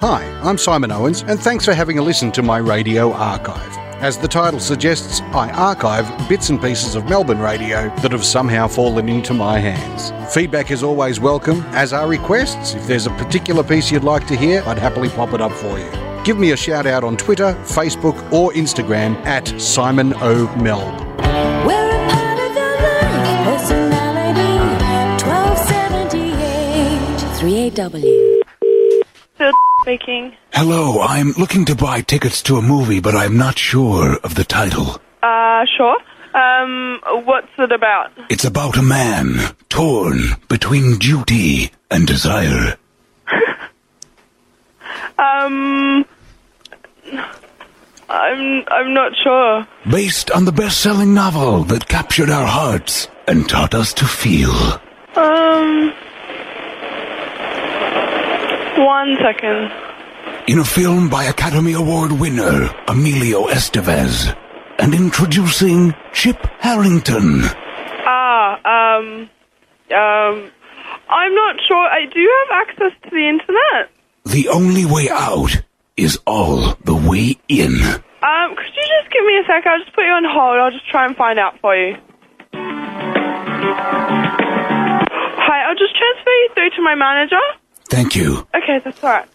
Hi, I'm Simon Owens, and thanks for having a listen to my radio archive. As the title suggests, I archive bits and pieces of Melbourne radio that have somehow fallen into my hands. Feedback is always welcome, as are requests. If there's a particular piece you'd like to hear, I'd happily pop it up for you. Give me a shout out on Twitter, Facebook, or Instagram at Simon O. Melb. We're Phil speaking. Hello, I'm looking to buy tickets to a movie, but I'm not sure of the title. Uh, sure. Um, what's it about? It's about a man torn between duty and desire. Um, I'm I'm not sure. Based on the best-selling novel that captured our hearts and taught us to feel. Um, one second. In a film by Academy Award winner Emilio Estevez. And introducing Chip Harrington. Ah, um, um, I'm not sure. I do have access to the internet. The only way out is all the way in. Um, could you just give me a sec? I'll just put you on hold. I'll just try and find out for you. Hi, I'll just transfer you through to my manager. Thank you. Okay, that's alright.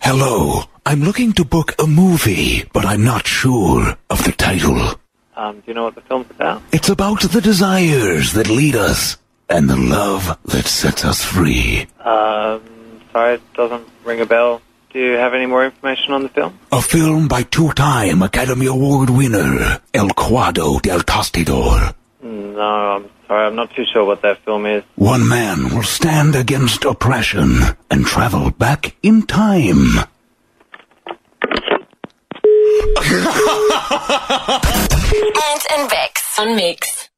Hello. I'm looking to book a movie, but I'm not sure of the title. Um, do you know what the film's about? It's about the desires that lead us and the love that sets us free. Um, sorry, it doesn't ring a bell. Do you have any more information on the film? A film by two-time Academy Award winner El Cuadro del Tostador. No, I'm sorry, I'm not too sure what that film is. One man will stand against oppression and travel back in time. Ant and Becks on Mix.